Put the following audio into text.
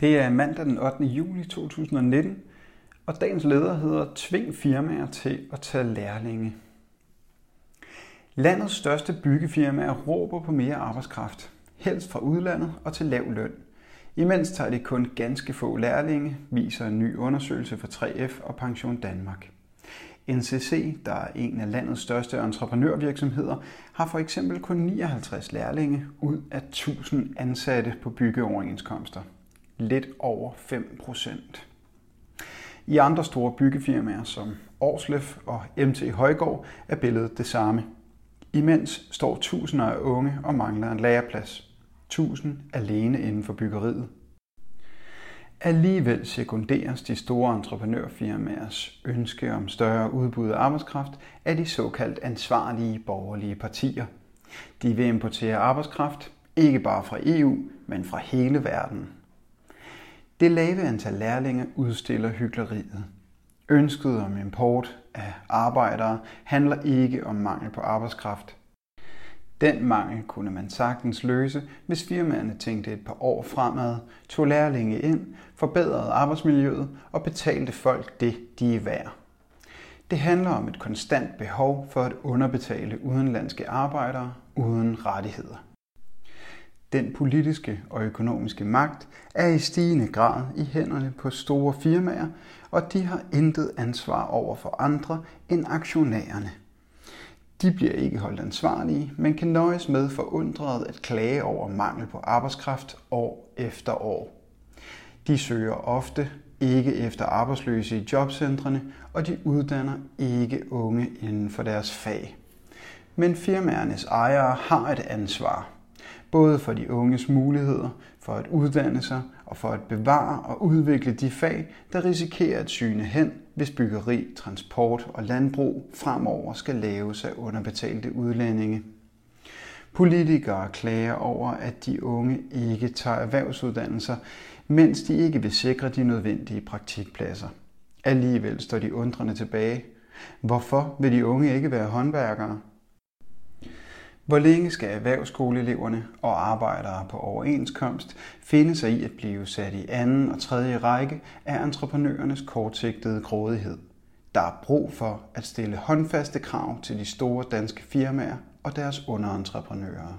Det er mandag den 8. juli 2019, og dagens leder hedder Tving firmaer til at tage lærlinge. Landets største byggefirmaer råber på mere arbejdskraft, helst fra udlandet og til lav løn. Imens tager de kun ganske få lærlinge, viser en ny undersøgelse fra 3F og Pension Danmark. NCC, der er en af landets største entreprenørvirksomheder, har for eksempel kun 59 lærlinge ud af 1000 ansatte på byggeoverenskomster lidt over 5 procent. I andre store byggefirmaer som Årslef og MT Højgaard er billedet det samme. Imens står tusinder af unge og mangler en læreplads. Tusind alene inden for byggeriet. Alligevel sekunderes de store entreprenørfirmaers ønske om større udbud af arbejdskraft af de såkaldt ansvarlige borgerlige partier. De vil importere arbejdskraft, ikke bare fra EU, men fra hele verden. Det lave antal lærlinge udstiller hyggeleriet. Ønsket om import af arbejdere handler ikke om mangel på arbejdskraft. Den mangel kunne man sagtens løse, hvis firmaerne tænkte et par år fremad, tog lærlinge ind, forbedrede arbejdsmiljøet og betalte folk det, de er værd. Det handler om et konstant behov for at underbetale udenlandske arbejdere uden rettigheder. Den politiske og økonomiske magt er i stigende grad i hænderne på store firmaer, og de har intet ansvar over for andre end aktionærerne. De bliver ikke holdt ansvarlige, men kan nøjes med forundret at klage over mangel på arbejdskraft år efter år. De søger ofte ikke efter arbejdsløse i jobcentrene, og de uddanner ikke unge inden for deres fag. Men firmaernes ejere har et ansvar – både for de unges muligheder for at uddanne sig og for at bevare og udvikle de fag, der risikerer at syne hen, hvis byggeri, transport og landbrug fremover skal laves af underbetalte udlændinge. Politikere klager over, at de unge ikke tager erhvervsuddannelser, mens de ikke vil sikre de nødvendige praktikpladser. Alligevel står de undrende tilbage. Hvorfor vil de unge ikke være håndværkere? Hvor længe skal erhvervsskoleeleverne og arbejdere på overenskomst finde sig i at blive sat i anden og tredje række af entreprenørernes kortsigtede grådighed? Der er brug for at stille håndfaste krav til de store danske firmaer og deres underentreprenører.